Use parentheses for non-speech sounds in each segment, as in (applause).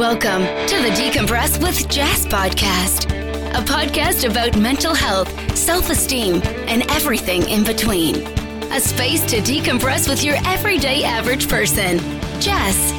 Welcome to the Decompress with Jess podcast, a podcast about mental health, self esteem, and everything in between. A space to decompress with your everyday average person. Jess.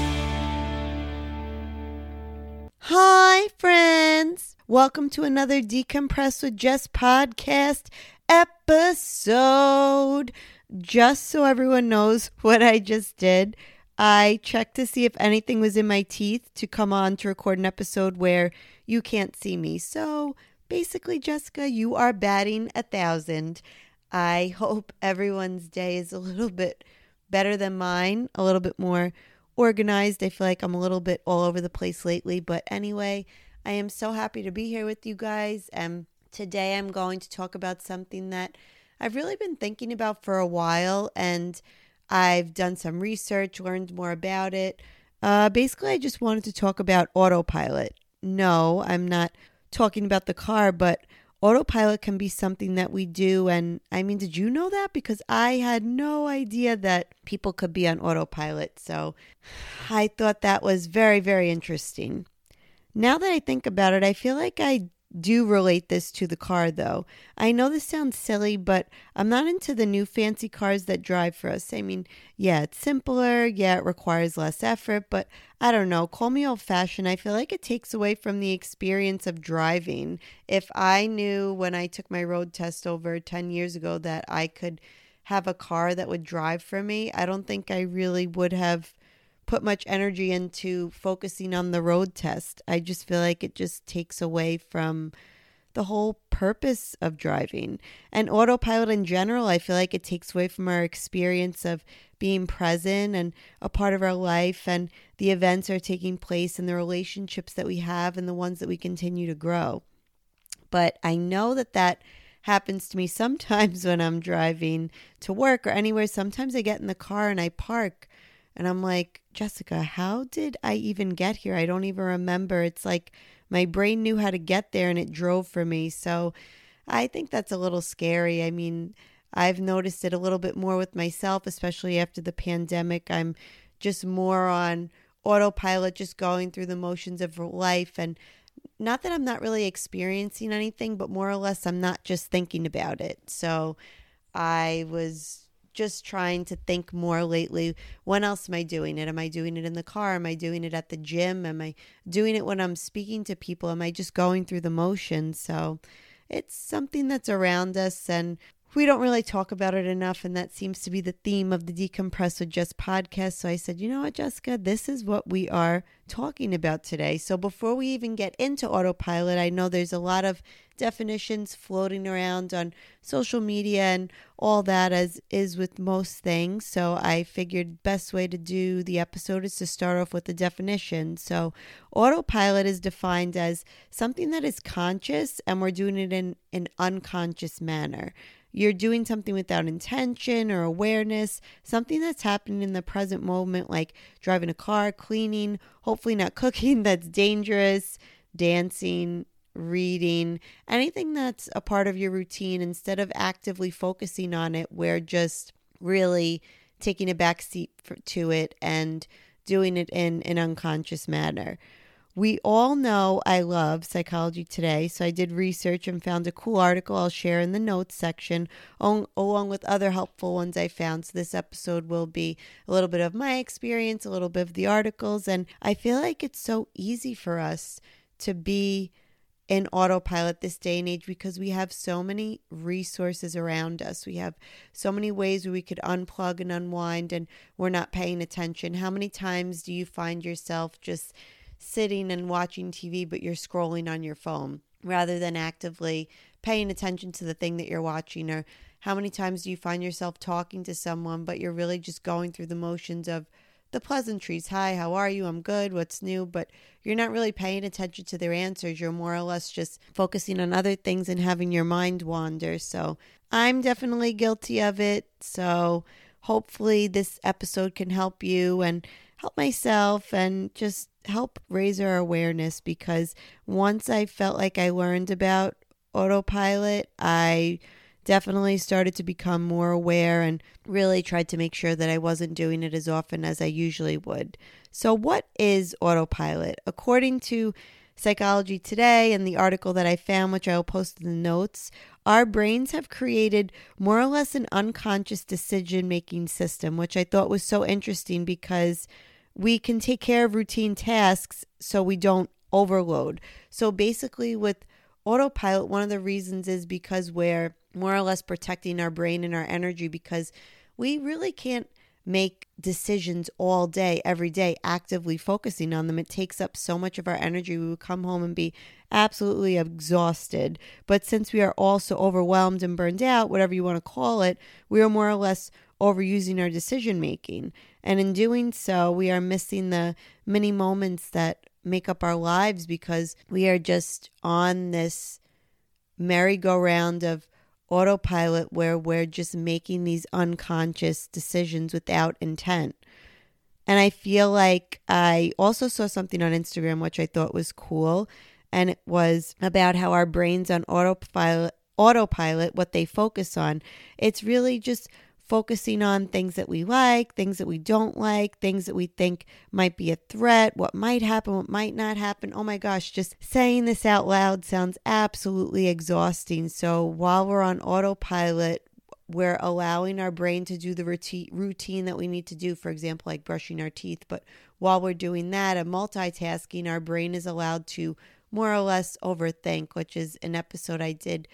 Hi, friends. Welcome to another Decompress with Jess podcast episode. Just so everyone knows (laughs) what I just did, I checked to see if anything was in my teeth to come on to record an episode where you can't see me. So basically, Jessica, you are batting a thousand. I (laughs) hope everyone's day is a little bit better than mine, a little bit more organized. I feel like I'm a little bit all over the place lately. But anyway, I am so happy to be here with you guys. And today I'm going to talk about something that I've really been thinking about for a while. And I've done some research, learned more about it. Uh, basically, I just wanted to talk about autopilot. No, I'm not talking about the car, but autopilot can be something that we do. And I mean, did you know that? Because I had no idea that people could be on autopilot. So I thought that was very, very interesting. Now that I think about it, I feel like I do relate this to the car, though. I know this sounds silly, but I'm not into the new fancy cars that drive for us. I mean, yeah, it's simpler. Yeah, it requires less effort, but I don't know. Call me old fashioned. I feel like it takes away from the experience of driving. If I knew when I took my road test over 10 years ago that I could have a car that would drive for me, I don't think I really would have put much energy into focusing on the road test. I just feel like it just takes away from the whole purpose of driving. And autopilot in general, I feel like it takes away from our experience of being present and a part of our life and the events are taking place and the relationships that we have and the ones that we continue to grow. But I know that that happens to me sometimes (laughs) when I'm driving to work or anywhere. Sometimes I get in the car and I park and I'm like, Jessica, how did I even get here? I don't even remember. It's like my brain knew how to get there and it drove for me. So I think that's a little scary. I mean, I've noticed it a little bit more with myself, especially after the pandemic. I'm just more on autopilot, just going through the motions of life. And not that I'm not really experiencing anything, but more or less, I'm not just thinking about it. So I was just trying to think more lately when else am I doing it? Am I doing it in the car? Am I doing it at the gym? Am I doing it when I'm speaking to people? Am I just going through the motions? So it's something that's around us and we don't really talk about it enough, and that seems to be the theme of the Decompress with Jess podcast. So I said, you know what, Jessica, this is what we are talking about today. So before we even get into autopilot, I know there's a lot of definitions floating around on social media and all that, as is with most things. So I figured best way to do the episode is to start off with the definition. So autopilot is defined as something that is conscious, and we're doing it in an unconscious manner you're doing something without intention or awareness, something that's happening in the present moment, like driving a car, cleaning, hopefully not (laughs) cooking, that's dangerous, dancing, reading, anything that's a part of your routine, instead of actively focusing on it, we're just really taking a back seat for, to it and doing it in an unconscious manner. We all know I love Psychology Today, so I did research and found a cool article I'll share in the notes section, along with other helpful ones I found. So, this episode will be a little bit of my experience, a little bit of the articles, and I feel like it's so easy for us to be in autopilot this day and age because we have so many resources around us. We have so many ways where we could unplug and unwind, and we're not paying attention. How many times do you find yourself just sitting and watching TV, but you're scrolling on your phone rather than actively paying attention to the thing that you're watching? Or how many times do you find yourself talking to someone, but you're really just going through the motions of the pleasantries? Hi, how are you? I'm good. What's new? But you're not really paying attention to their answers. You're more or less just focusing on other things and having your mind wander. So I'm definitely guilty of it. So hopefully this episode can help you and help myself and just help raise our awareness because once I felt like I learned about autopilot, I definitely started to become more aware and really tried to make sure that I wasn't doing it as often as I usually would. So, what is autopilot? According to Psychology Today and the article that I found, which I will post in the notes, our brains have created more or less an unconscious decision making system, which I thought was so interesting because we can take care of routine tasks so we don't overload. So basically, with autopilot, one of the reasons is because we're more or less protecting our brain and our energy because we really can't make decisions all day, every day, actively focusing on them. It takes up so much of our energy. We would come home and be absolutely exhausted. But since we are also overwhelmed and burned out, whatever you want to call it, we are more or less overusing our decision making. And in doing so, we are missing the many moments that make up our lives because we are just on this merry-go-round of autopilot where we're just making these unconscious decisions without intent. And I feel like I also saw something on Instagram which I thought was cool and it was about how our brains on autopilot autopilot what they focus on. It's really just focusing on things that we like, things that we don't like, things that we think might be a threat, what might happen, what might not happen. Oh my gosh, just saying this out loud sounds absolutely exhausting. So while we're on autopilot, we're allowing our brain to do the routine that we need to do, for example, like brushing our teeth. But while we're doing that and multitasking, our brain is allowed to more or less overthink, which is an episode I did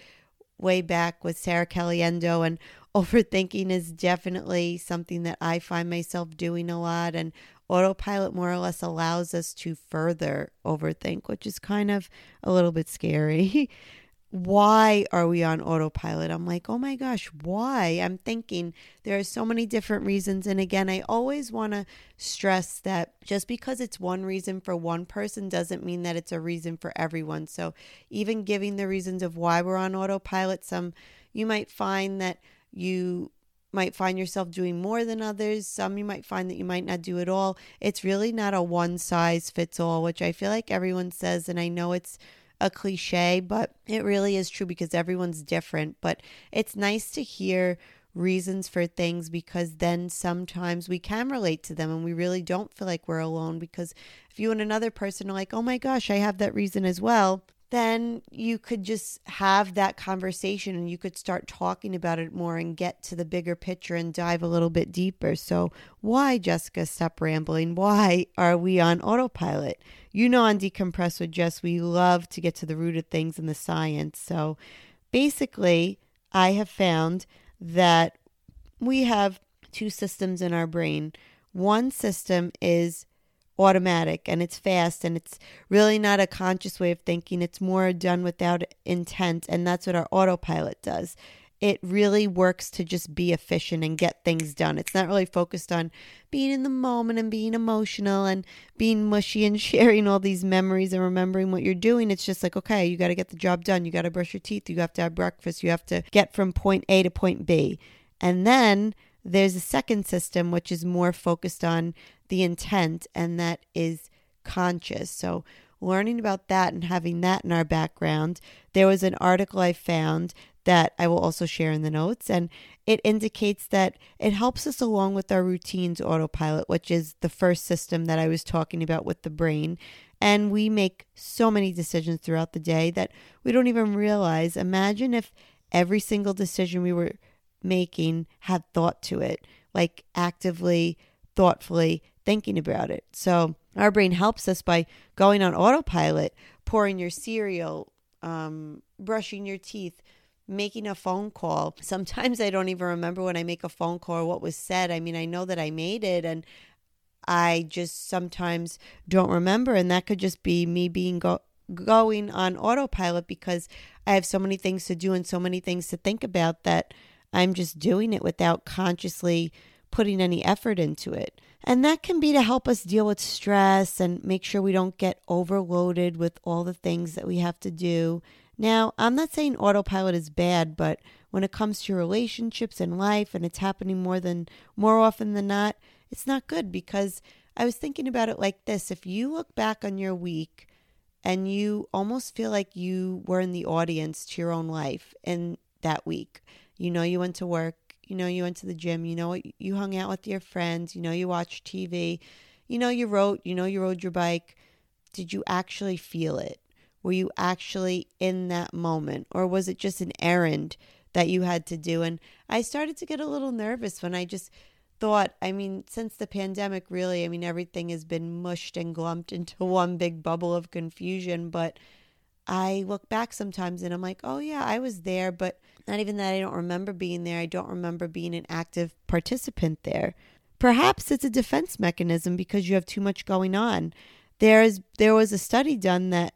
way back with Sarah Caliendo and overthinking is definitely something that I find myself doing a lot and autopilot more or less allows us to further overthink, which is kind of a little bit scary. (laughs) why are we on autopilot? I'm like, oh my gosh, why? I'm thinking there are so many different reasons. And again, I always want to stress that just because it's one reason for one person doesn't mean that it's a reason for everyone. So even giving the reasons of why we're on autopilot, some you might find that you might find yourself doing more than others. Some you might find that you might not do at all. It's really not a one size fits all, which I feel like everyone says. And I know it's a cliche, but it really is true because everyone's different. But it's nice to hear reasons for things because then sometimes we can relate to them and we really don't feel like we're alone because if you and another person are like, oh my gosh, I have that reason as well, then you could just have that conversation and you could start talking about it more and get to the bigger picture and dive a little bit deeper. So, why, Jessica, stop rambling? Why are we on autopilot? You know, on Decompress with Jess, we love to get to the root of things and the science. So, basically, I have found that we have two systems in our brain. One system is automatic and it's fast and it's really not a conscious way of thinking. It's more done without intent. And that's what our autopilot does. It really works to just be efficient and get things done. It's not really focused on being in the moment and being emotional and being mushy and (laughs) sharing all these memories and remembering what you're doing. It's just like, okay, you got to get the job done. You got to brush your teeth. You have to have breakfast. You have to get from point A to point B. And then there's a second system which is more focused on the intent, and that is conscious. So, learning about that and having that in our background, there was an article I found that I will also share in the notes, and it indicates that it helps us along with our routines autopilot, which is the first system that I was talking about with the brain. And we make so many decisions throughout the day that we don't even realize. Imagine if every single decision we were making had thought to it, like actively, thoughtfully thinking about it. So our brain helps us by going on autopilot, pouring your cereal, um, brushing your teeth, making a phone call. Sometimes I don't even remember when I make a phone call or what was said. I mean, I know that I made it and I just sometimes don't remember. And that could just be me being go- going on autopilot because I have so many things to do and so many things to think about that I'm just doing it without consciously putting any effort into it. And that can be to help us deal with stress and make sure we don't get overloaded with all the things that we have to do. Now, I'm not saying autopilot is bad, but when it comes to relationships and life and it's happening more than more often than not, it's not good because I was thinking about it like this. If you look back on your week and you almost feel like you were in the audience to your own life in that week. You know, you went to work, you know, you went to the gym, you know, you hung out with your friends, you know, you watched TV, you know, you wrote, you know, you rode your bike. Did you actually feel it? Were you actually in that moment? Or was it just an errand that you had to do? And I started to get a little nervous when I just thought, I mean, since the pandemic, really, I mean, everything has been mushed and glumped (laughs) into one big bubble of confusion. But I look back sometimes and I'm like, oh, yeah, I was there, but not even that I don't remember being there. I don't remember being an active participant there. Perhaps it's a defense mechanism because you have too much going on. There's there was a study done that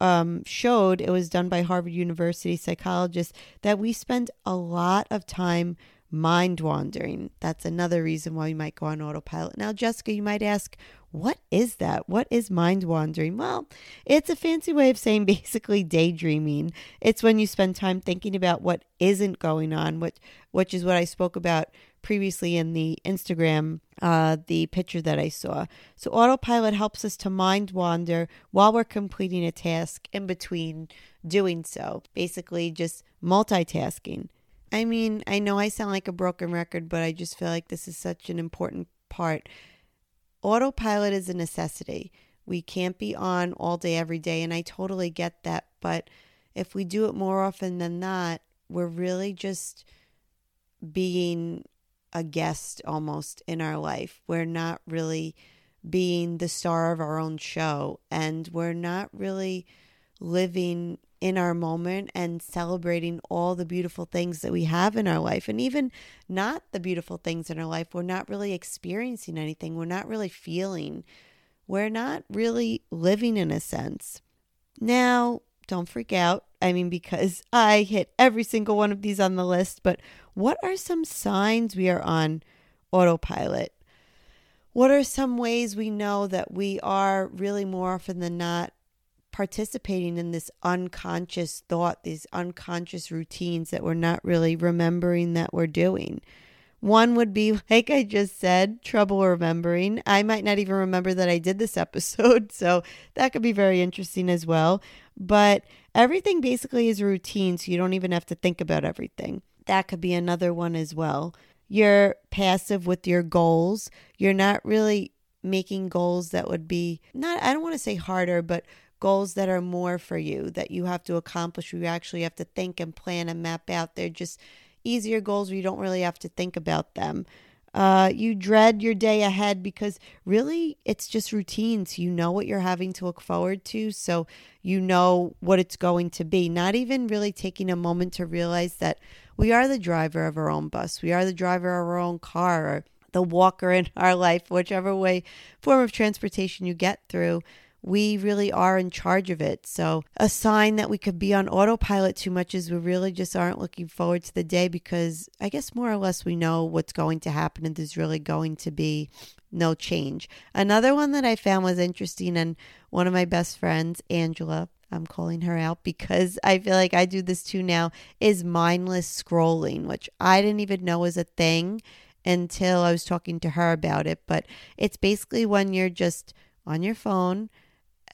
um, showed it was done by Harvard University psychologists that we spend a lot of time mind wandering. That's another reason why you might go on autopilot. Now, Jessica, you might ask, what is that? What is mind wandering? Well, it's a fancy way of saying (laughs) basically daydreaming. It's when you spend time thinking about what isn't going on, which, which is what I spoke about previously in the Instagram, uh, the picture that I saw. So, autopilot helps us to mind wander while we're completing a task in between doing so. Basically, just multitasking. I mean, I know I sound like a broken record, but I just feel like this is such an important part. Autopilot is a necessity. We can't be on all day, every day, and I totally get that. But if we do it more often than not, we're really just being a guest almost in our life. We're not really being the star of our own show, and we're not really living in our moment and celebrating all the beautiful things that we have in our life. And even not the beautiful things in our life, we're not really experiencing anything. We're not really feeling. We're not really living in a sense. Now, don't freak out. I mean, because (laughs) I hit every single one of these on the list, but what are some signs we are on autopilot? What are some ways we know that we are really more often than not participating in this unconscious thought, these unconscious routines that we're not really remembering that we're doing. One would be, (laughs) like I just said, trouble remembering. I might not even remember that I did this (laughs) episode, so that could be very interesting as well. But everything basically is routine, so you don't even have to think about everything. That could be another one as well. You're passive with your goals. You're not really making goals that would be not, I don't want to say harder, but goals that are more for you that you have to accomplish. You actually have to think and plan and map out. They're just easier goals where you don't really have to think about them. Uh, you dread your day ahead because really it's just routines. You know what you're having to look forward to, so you know what it's going to be. Not even really taking a moment to realize that we are the driver of our own bus, we are the driver of our own car, or the walker in our life, whichever way form of transportation you get through we really are in charge of it. So, a sign that we could be on autopilot too much is we really just aren't looking forward to the day because I guess more or less we know what's going to happen and there's really going to be no change. Another one that I found was interesting, and one of my best friends, Angela, I'm calling her out because I feel like I do this too now, is mindless scrolling, which I didn't even know was a thing until I was talking to her about it. But it's basically when you're just on your phone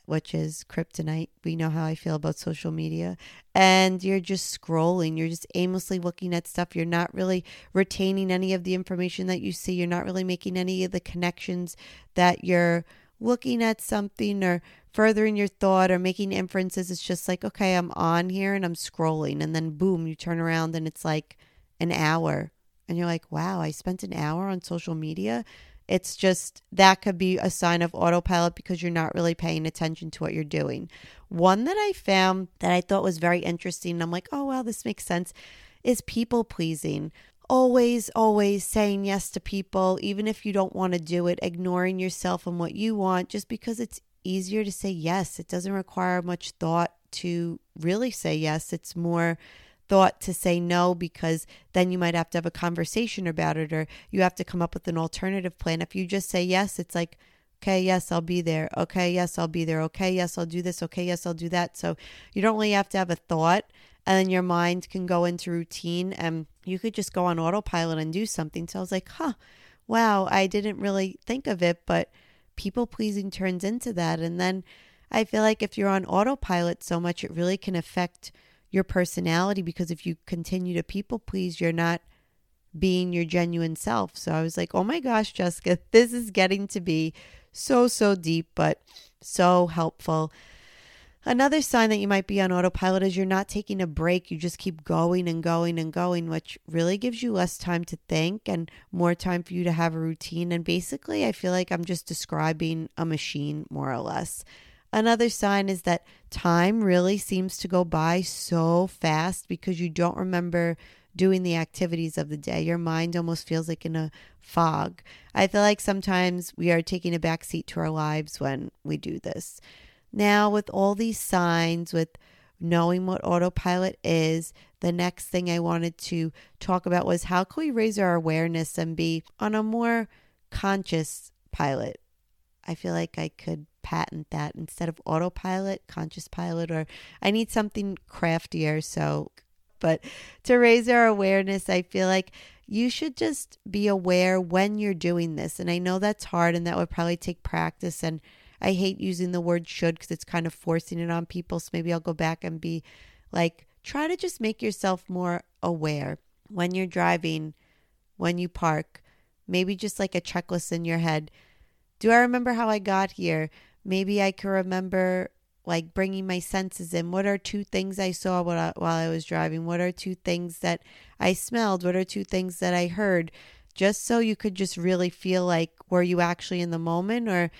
which is kryptonite. We know how I feel about social media. And you're just scrolling, you're just aimlessly looking at stuff. You're not really retaining any of the information that you see. You're not really making any of the connections that you're looking at something or furthering your thought or making inferences. It's just like, okay, I'm on here and I'm scrolling. And then boom, you turn around and it's like an hour. And you're like, wow, I spent an hour on social media. It's just that could be a sign of autopilot because you're not really paying attention to what you're doing. One that I found that I thought was very interesting, I'm like, oh, wow, this makes sense, is people pleasing. Always, always saying yes to people, even if you don't want to do it, ignoring yourself and what you want just because it's easier to say yes. It doesn't require much thought to really say yes. It's more thought to say no because then you might have to have a conversation about it or you have to come up with an alternative plan. If you just say yes, it's like, okay, yes, I'll be there. Okay, yes, I'll be there. Okay, yes, I'll do this. Okay, yes, I'll do that. So you don't really have to have a thought and then your mind can go into routine and you could just go on autopilot and do something. So I was like, huh, wow, I didn't really think of it, but people pleasing turns into that. And then I feel like if you're on autopilot so much, it really can affect your personality because if you continue to people please, you're not being your genuine self. So I was like, oh my gosh, Jessica, (laughs) this is getting to be so, so deep, but so helpful. Another sign that you might be on autopilot is you're not taking a break. You just keep going and going and going, which really gives you less time to think and more time for you to have a routine. And basically, I feel like I'm just describing a machine more or less. Another sign is that time really seems to go by so fast because you don't remember doing the activities of the day. Your mind almost feels like in a fog. I feel like sometimes we are taking a backseat to our lives when we do this. Now, with all these signs, with knowing what autopilot is, the next thing I wanted to talk about was how can we raise our awareness and be on a more conscious pilot? I feel like I could patent that instead of autopilot, conscious pilot, or I need something craftier. So, but to raise our awareness, I feel like you should just be aware when you're doing this. And I know that's hard and that would probably take practice. And I hate using the word should because it's kind of forcing it on people. So maybe I'll go back and be like, try to just make yourself more aware when you're driving, when you park, maybe just like a checklist in your head. Do I remember how I got here? Maybe I can remember like bringing my senses in. What are two things I saw while I was driving? What are two things that I smelled? What are two things that I heard? Just so you could just really feel like, were you actually in the moment or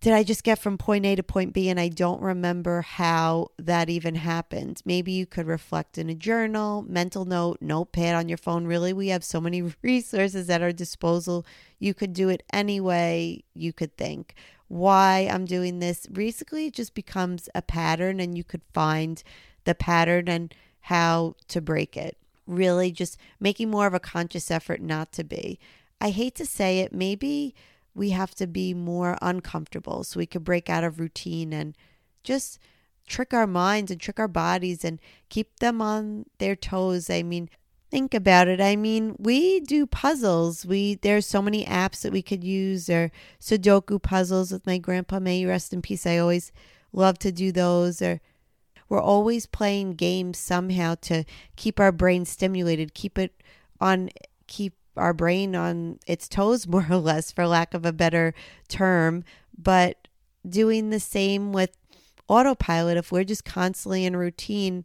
did I just get from point A to point B and I don't remember how that even happened? Maybe you could reflect in a journal, mental note, notepad on your phone. Really, we have so many (laughs) resources at our disposal. You could do it any way you could think. Why I'm doing this, basically, it just becomes a pattern and you could find the pattern and how to break it. Really, just making more of a conscious effort not to be. I hate to say it, maybe we have to be more uncomfortable so we could break out of routine and just trick our minds and trick our bodies and keep them on their toes. I mean, think about it. I mean, we do puzzles. We there's so many apps that we could use or Sudoku puzzles with my grandpa. May rest in peace. I always love to do those. Or we're always playing games somehow to keep our brain stimulated, keep it on, keep our brain on its toes, (laughs) more or less, for lack of a better term. But doing the same with autopilot, if we're just constantly in routine,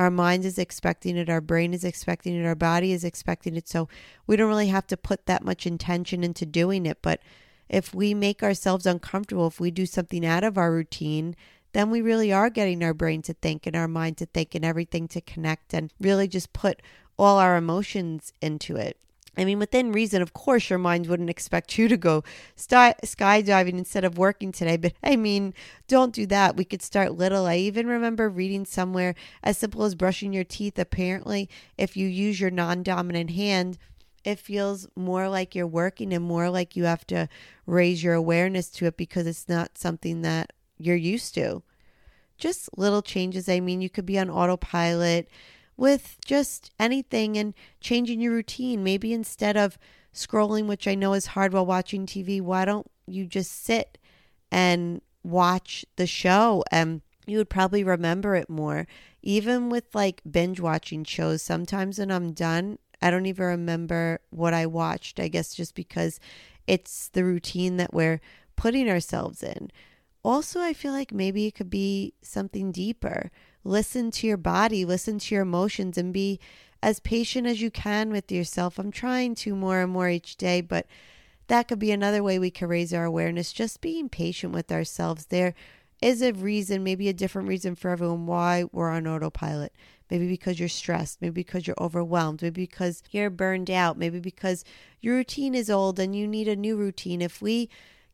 our mind is expecting it, our brain is expecting it, our body is expecting it. So we don't really have to put that much intention into doing it. But if we make ourselves uncomfortable, if we do something out of our routine, then we really are getting our brain to think and our mind to think and everything to connect and really just put all our emotions into it. I mean, within reason, of course, your mind wouldn't expect you to go sky- skydiving instead of working today. But I mean, don't do that. We could start little. I even remember reading somewhere as simple as brushing your teeth. Apparently, if you use your non dominant hand, it feels more like you're working and more like you have to raise your awareness to it because it's not something that you're used to. Just little changes. I mean, you could be on autopilot with just anything and changing your routine. Maybe instead of scrolling, which I know is hard while watching TV, why don't you just sit and watch the show? And you would probably remember it more. Even with like binge watching shows, sometimes when I'm done, I don't even remember what I watched. I guess just because it's the routine that we're putting ourselves in. Also, I feel like maybe it could be something deeper listen to your body, listen to your emotions, and be as patient as you can with yourself. I'm trying to more and more each day, but that could be another way we can raise our awareness. Just being patient with ourselves. There is a reason, maybe a different reason for everyone why we're on autopilot. Maybe because you're stressed, maybe because you're overwhelmed, maybe because you're burned out, maybe because your routine is old and you need a new routine. If we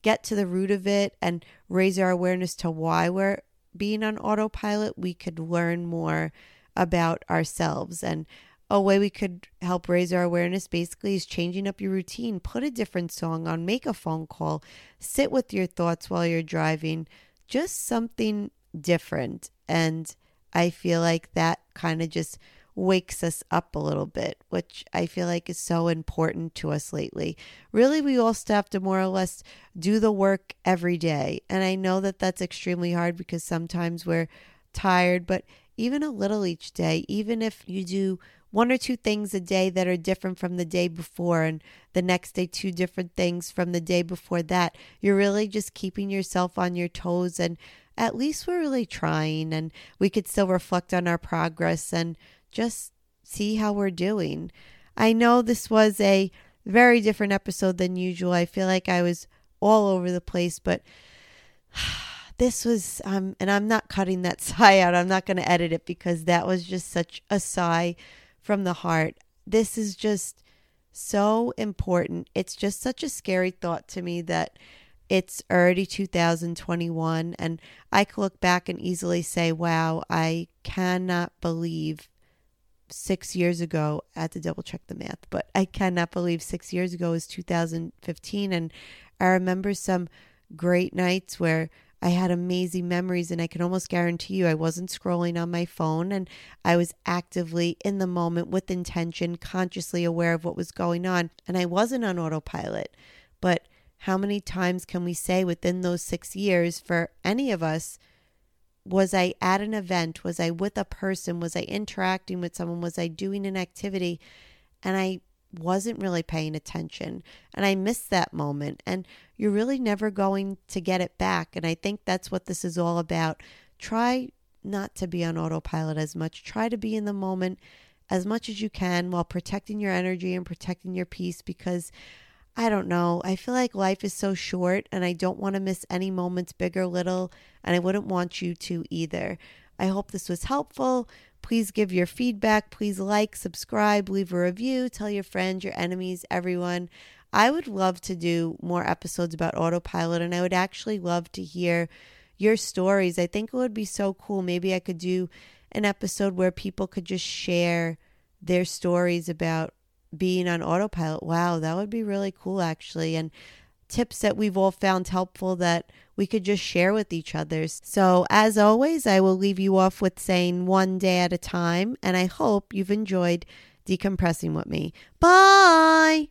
get to the root of it and raise our awareness to why we're being on autopilot, we could learn more about ourselves. And a way we could help raise our awareness basically is changing up your routine. Put a different song on, make a phone call, sit with your thoughts while you're driving, just something different. And I feel like that kind of just wakes us up a little bit, which I feel like is so important to us lately. Really, we all have to more or less do the work every day. And I know that that's extremely hard because sometimes we're tired, but even a little each day, even if you do one or two things a day that are different from the day before, and the next day, two different things from the day before that. You're really just keeping yourself on your toes, and at least we're really trying, and we could still reflect on our progress and just see how we're doing. I know this was a very different episode than usual. I feel like I was all over the place, but (sighs) this was um and I'm not cutting that (laughs) sigh out. I'm not going to edit it because that was just such a sigh from the heart. This is just so important. It's just such a scary thought to me that it's already 2021 and I can look back and easily say, "Wow, I cannot believe 6 years ago, I had to double check the math, but I cannot believe 6 years ago was 2015 and I remember some great nights where I had amazing memories, and I can almost guarantee you I wasn't scrolling on my phone and I was actively in the moment with intention, consciously aware of what was going on. And I wasn't on autopilot. But how many times can we say within those six years for any of us? Was I at an event? Was I with a person? Was I interacting with someone? Was I doing an activity? And I wasn't really paying attention and I missed that moment and you're really never going to get it back and I think that's what this is all about. Try not to be on autopilot as much. Try to be in the moment as much as you can while protecting your energy and protecting your peace because I don't know. I feel like life is so short and I don't want to miss any moments, big or little, and I wouldn't want you to either. I hope this was helpful. Please give your feedback. Please like, subscribe, leave a review, tell your friends, your enemies, everyone. I would love to do more episodes about autopilot, and I would actually love to hear your stories. I think it would be so cool. Maybe I could do an episode where people could just share their stories about being on autopilot. Wow, that would be really cool, actually. And tips that we've all found helpful that we could just share with each other. So, as always, I will leave you off with saying one day at a time, and I hope you've enjoyed decompressing with me. Bye.